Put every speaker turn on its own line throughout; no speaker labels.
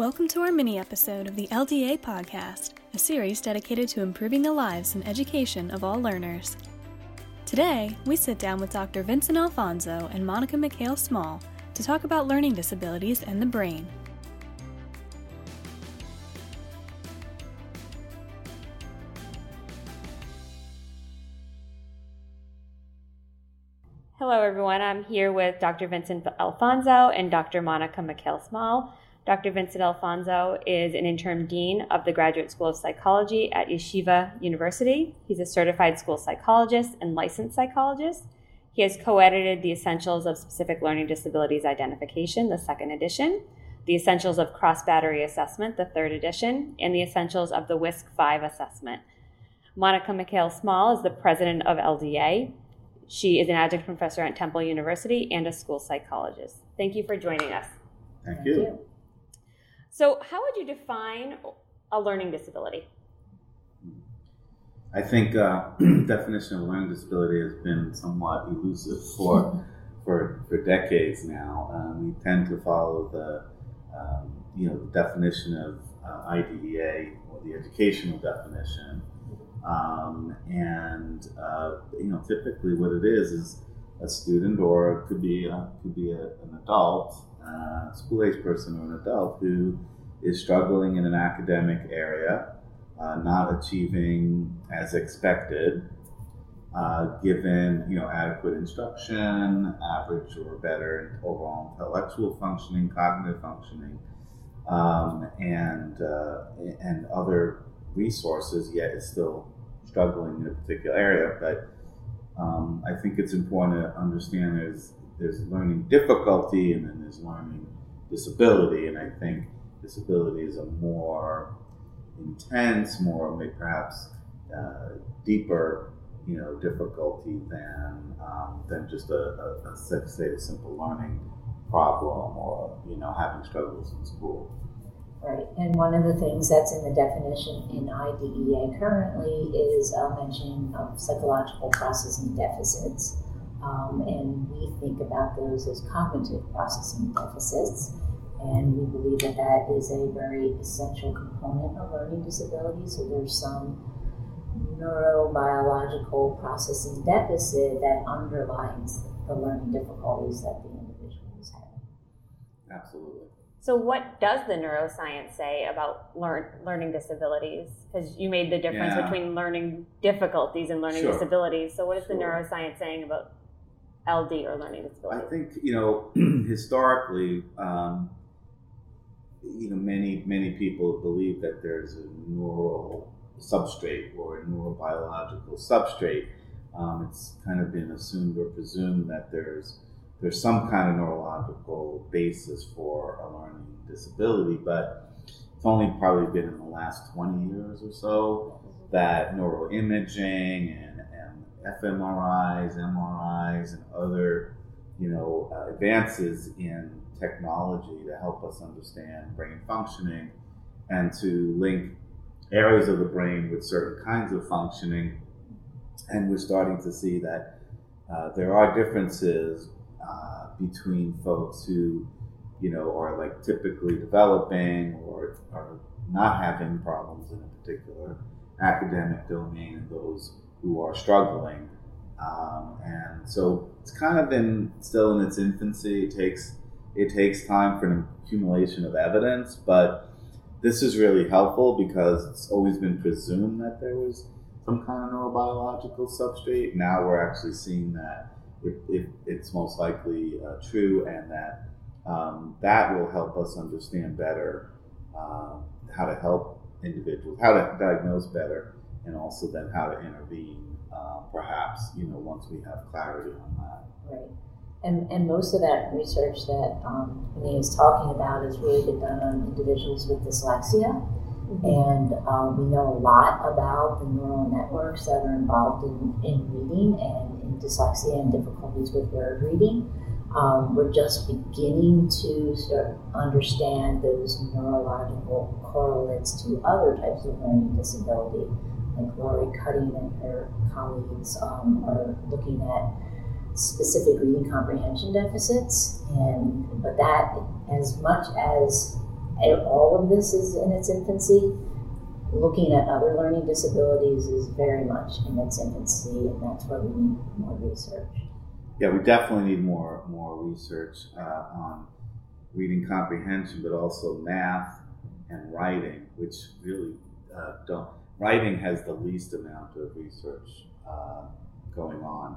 Welcome to our mini episode of the LDA Podcast, a series dedicated to improving the lives and education of all learners. Today, we sit down with Dr. Vincent Alfonso and Monica McHale Small to talk about learning disabilities and the brain.
Hello, everyone. I'm here with Dr. Vincent Alfonso and Dr. Monica McHale Small. Dr. Vincent Alfonso is an interim dean of the Graduate School of Psychology at Yeshiva University. He's a certified school psychologist and licensed psychologist. He has co edited The Essentials of Specific Learning Disabilities Identification, the second edition, The Essentials of Cross Battery Assessment, the third edition, and The Essentials of the WISC 5 assessment. Monica McHale Small is the president of LDA. She is an adjunct professor at Temple University and a school psychologist. Thank you for joining us.
Thank, Thank you. you.
So, how would you define a learning disability?
I think uh, definition of learning disability has been somewhat elusive for for, for decades now. Um, we tend to follow the um, you know the definition of uh, IDEA or the educational definition, um, and uh, you know, typically what it is is a student, or it could be a, could be a, an adult, uh, school age person, or an adult who is struggling in an academic area, uh, not achieving as expected, uh, given you know adequate instruction, average or better overall intellectual functioning, cognitive functioning, um, and uh, and other resources, yet is still struggling in a particular area. But um, I think it's important to understand there's there's learning difficulty and then there's learning disability, and I think disability is a more intense, more maybe perhaps uh, deeper, you know, difficulty than um, than just a, a, a say a simple learning problem or you know having struggles in school.
Right, and one of the things that's in the definition in IDEA currently is a mention of psychological processing deficits. Um, and we think about those as cognitive processing deficits. And we believe that that is a very essential component of learning disability. So there's some neurobiological processing deficit that underlines the learning difficulties that the individual is having.
Absolutely.
So, what does the neuroscience say about learn, learning disabilities? Because you made the difference yeah. between learning difficulties and learning sure. disabilities. So, what is sure. the neuroscience saying about LD or learning disabilities?
I think you know historically, um, you know, many many people believe that there's a neural substrate or a neurobiological substrate. Um, it's kind of been assumed or presumed that there's there's some kind of neurological basis for a learning disability, but it's only probably been in the last 20 years or so that neuroimaging and fMRIs, MRIs, and other you know uh, advances in technology to help us understand brain functioning and to link areas of the brain with certain kinds of functioning. And we're starting to see that uh, there are differences uh, between folks who, you know, are like typically developing or are not having problems in a particular academic domain and those who are struggling. Um, and so it's kind of in still in its infancy. It takes it takes time for an accumulation of evidence, but this is really helpful because it's always been presumed that there was some kind of neurobiological substrate. Now we're actually seeing that if, if it's most likely uh, true, and that um, that will help us understand better um, how to help individuals, how to diagnose better, and also then how to intervene, uh, perhaps, you know, once we have clarity on that.
Right. And, and most of that research that um, is talking about has really been done on individuals with dyslexia. Mm-hmm. And uh, we know a lot about the neural networks that are involved in, in reading and in dyslexia and difficulties with word reading. Um, we're just beginning to sort of understand those neurological correlates to other types of learning disability. Like Laurie Cutting and her colleagues um, are looking at specific reading comprehension deficits, and but that as much as all of this is in its infancy. Looking at other learning disabilities is very much in its infancy, and that's where we need more research.
Yeah, we definitely need more more research uh, on reading comprehension, but also math and writing, which really uh, don't. Writing has the least amount of research uh, going on,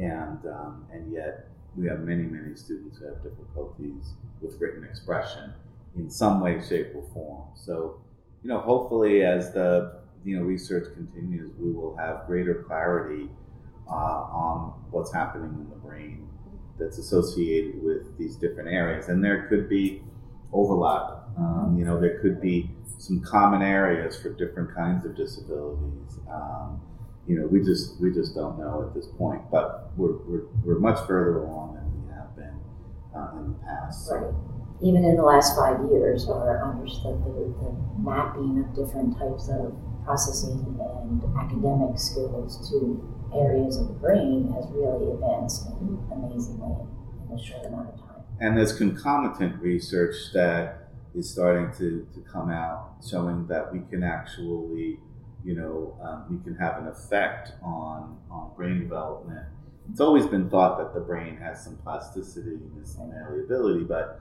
and um, and yet we have many many students who have difficulties with written expression in some way, shape, or form. So, you know, hopefully, as the you know research continues, we will have greater clarity uh, on what's happening in the brain that's associated with these different areas, and there could be overlap. Um, you know, there could be some common areas for different kinds of disabilities. Um, you know, we just we just don't know at this point, but we're we're, we're much further along than we have been uh, in the past. So.
Right. Even in the last five years, or understood the, the mapping of different types of processing and academic skills to areas of the brain has really advanced amazingly in a short amount of time.
And there's concomitant research that is starting to, to come out showing that we can actually, you know, um, we can have an effect on, on brain development. It's always been thought that the brain has some plasticity and some malleability, but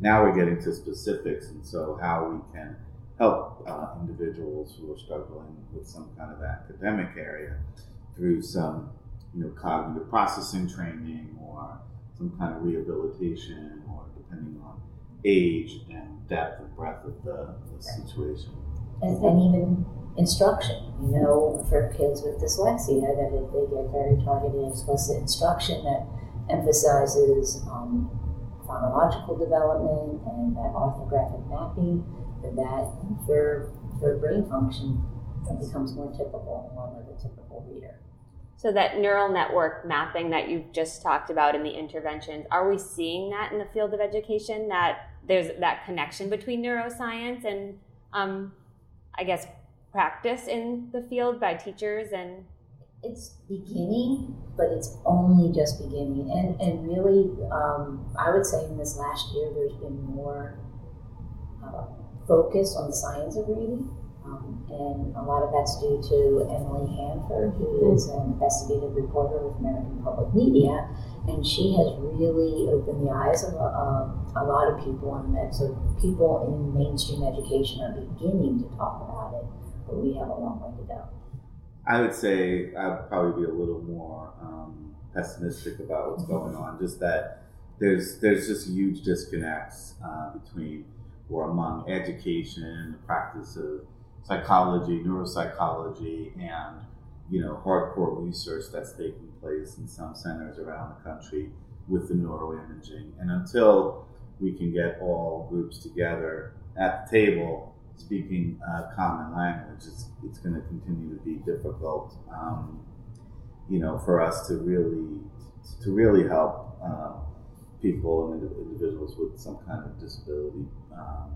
now we're getting to specifics, and so how we can help uh, individuals who are struggling with some kind of academic area through some, you know, cognitive processing training or some kind of rehabilitation or depending on age and depth and breadth of the, the situation.
And, and even instruction, you know, for kids with dyslexia, that if they get very targeted, explicit instruction that emphasizes um, phonological development and that orthographic mapping, that, that their, their brain function becomes more typical, more like a typical reader.
So that neural network mapping that you've just talked about in the interventions, are we seeing that in the field of education? That there's that connection between neuroscience and, um, I guess, practice in the field by teachers and.
It's beginning, but it's only just beginning, and and really, um, I would say in this last year, there's been more uh, focus on the science of reading um, and a lot of that's due to Emily Hanford, who is an investigative reporter with American Public Media, and she has really opened the eyes of a, a, a lot of people on that. So people in mainstream education are beginning to talk about it, but we have a long way to go.
I would say I'd probably be a little more um, pessimistic about what's going on. Just that there's there's just huge disconnects uh, between or among education, the practice of psychology, neuropsychology, and you know hardcore research that's taking place in some centers around the country with the neuroimaging. And until we can get all groups together at the table speaking uh, common language, it's, it's going to continue to be difficult. Um, you know, for us to really to really help uh, people and individuals with some kind of disability. Um,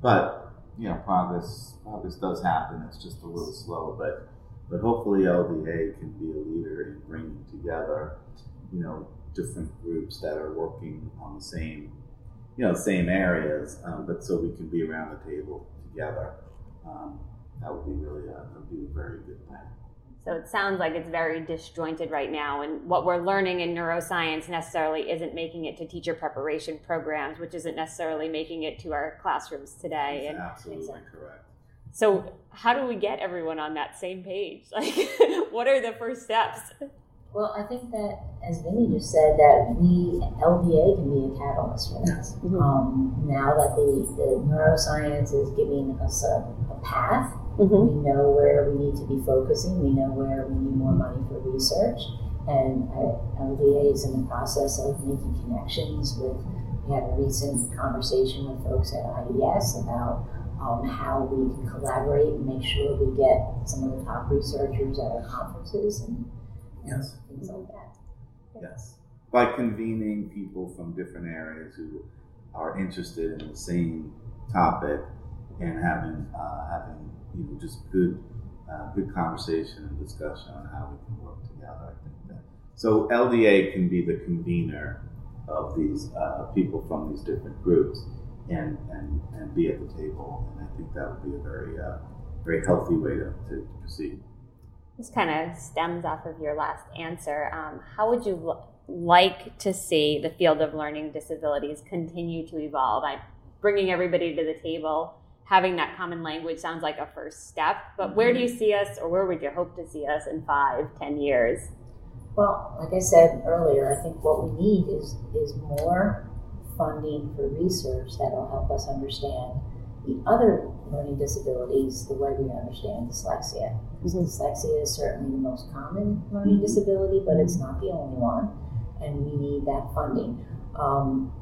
but you know, progress progress does happen. It's just a little slow, but but hopefully LDA can be a leader in bringing together, you know, different groups that are working on the same, you know, same areas, um, but so we can be around the table together. Um, that would be really a, would be a very good thing.
So it sounds like it's very disjointed right now, and what we're learning in neuroscience necessarily isn't making it to teacher preparation programs, which isn't necessarily making it to our classrooms today.
That's and absolutely correct.
So how do we get everyone on that same page? Like, what are the first steps?
Well, I think that, as Vinny just said, that we LDA can be a catalyst for this. Mm-hmm. Um, now that the, the neuroscience is giving us a, a path Mm-hmm. We know where we need to be focusing. We know where we need more money for research. And uh, LDA is in the process of making connections with. We had a recent conversation with folks at IES about um, how we can collaborate and make sure we get some of the top researchers at our conferences and, yes. things like that.
Yes. By convening people from different areas who are interested in the same topic and having uh, having you know, just good, uh, good conversation and discussion on how we can work together. I think that. So LDA can be the convener of these uh, people from these different groups. and, and, and be at the table. And I think that would be a very, uh, very healthy way to, to, to proceed.
This kind of stems off of your last answer. Um, how would you l- like to see the field of learning disabilities continue to evolve? I'm bringing everybody to the table. Having that common language sounds like a first step, but where do you see us, or where would you hope to see us in five, ten years?
Well, like I said earlier, I think what we need is is more funding for research that will help us understand the other learning disabilities the way we understand dyslexia. Mm-hmm. Dyslexia is certainly the most common learning mm-hmm. disability, but it's not the only one, and we need that funding. Um,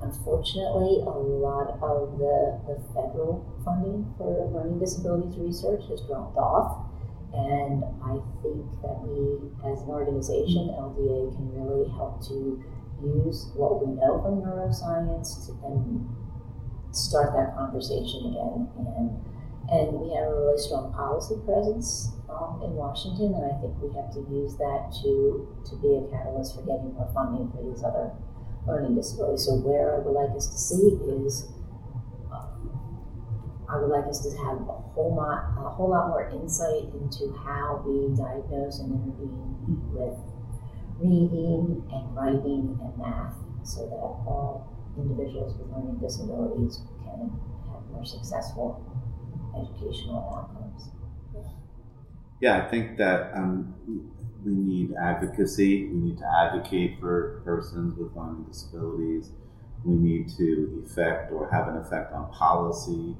unfortunately, a lot of the, the federal funding for learning disabilities research has dropped off. And I think that we, as an organization, LDA, can really help to use what we know from neuroscience to, and start that conversation again. And and we have a really strong policy presence um, in Washington, and I think we have to use that to to be a catalyst for getting more funding for these other learning disabilities. So where I would like us to see is. Um, I would like us to have a whole lot, a whole lot more insight into how we diagnose and intervene with reading and writing and math so that all individuals with learning disabilities can have more successful educational outcomes.
Yeah, I think that um, we need advocacy. We need to advocate for persons with learning disabilities. We need to effect or have an effect on policy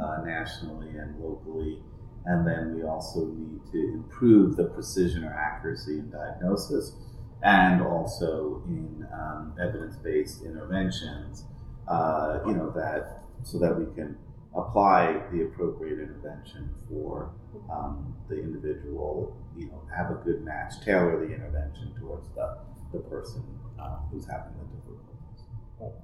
uh, nationally and locally. And then we also need to improve the precision or accuracy in diagnosis and also in um, evidence-based interventions, uh, you know, that so that we can apply the appropriate intervention for um, the individual, you know, have a good match, tailor the intervention towards the, the person uh, who's having the difficulties.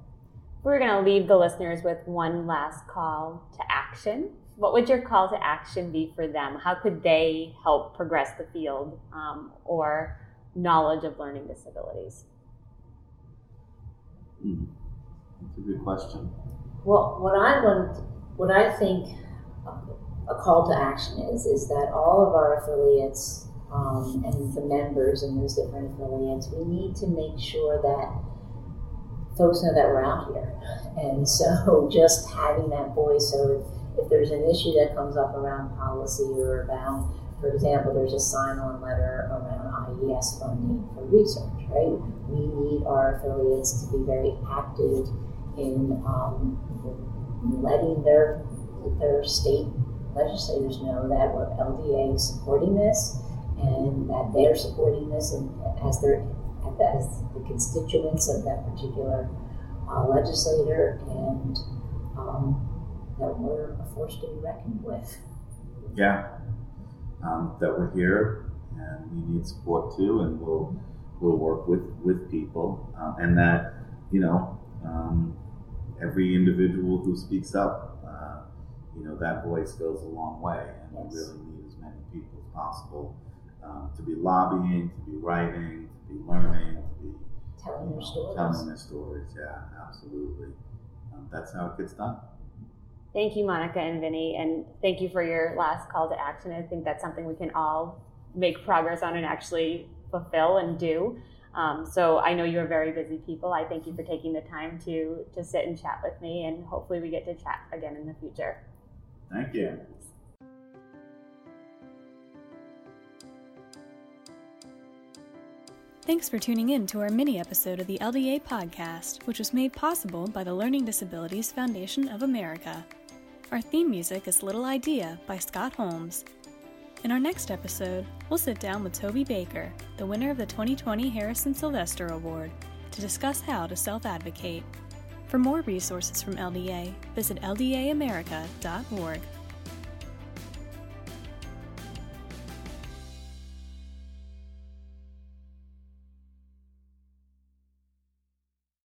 We're going to leave the listeners with one last call to action. What would your call to action be for them? How could they help progress the field um, or knowledge of learning disabilities?
Mm, that's a good question.
Well, what I want, what I think a call to action is, is that all of our affiliates um, and the members in those different affiliates, we need to make sure that folks know that we're out here. And so just having that voice, so if, if there's an issue that comes up around policy or about for example, there's a sign-on letter around IES funding for research, right? We need our affiliates to be very active in um, letting their their state legislators know that we're LDA supporting this and that they're supporting this and as their as the constituents of that particular uh, legislator and um, that we're a force to be reckoned with.
Yeah, um, that we're here and we need support too, and we'll we'll work with with people, um, and that you know um, every individual who speaks up, uh, you know that voice goes a long way, and yes. we really need as many people as possible um, to be lobbying, to be writing, to be learning, to be
telling their stories.
Telling their stories, yeah, absolutely. Um, that's how it gets done.
Thank you, Monica and Vinny, and thank you for your last call to action. I think that's something we can all make progress on and actually fulfill and do. Um, so I know you're very busy people. I thank you for taking the time to to sit and chat with me, and hopefully we get to chat again in the future.
Thank you.
Thanks for tuning in to our mini episode of the LDA podcast, which was made possible by the Learning Disabilities Foundation of America. Our theme music is Little Idea by Scott Holmes. In our next episode, we'll sit down with Toby Baker, the winner of the 2020 Harrison Sylvester Award, to discuss how to self advocate. For more resources from LDA, visit ldaamerica.org.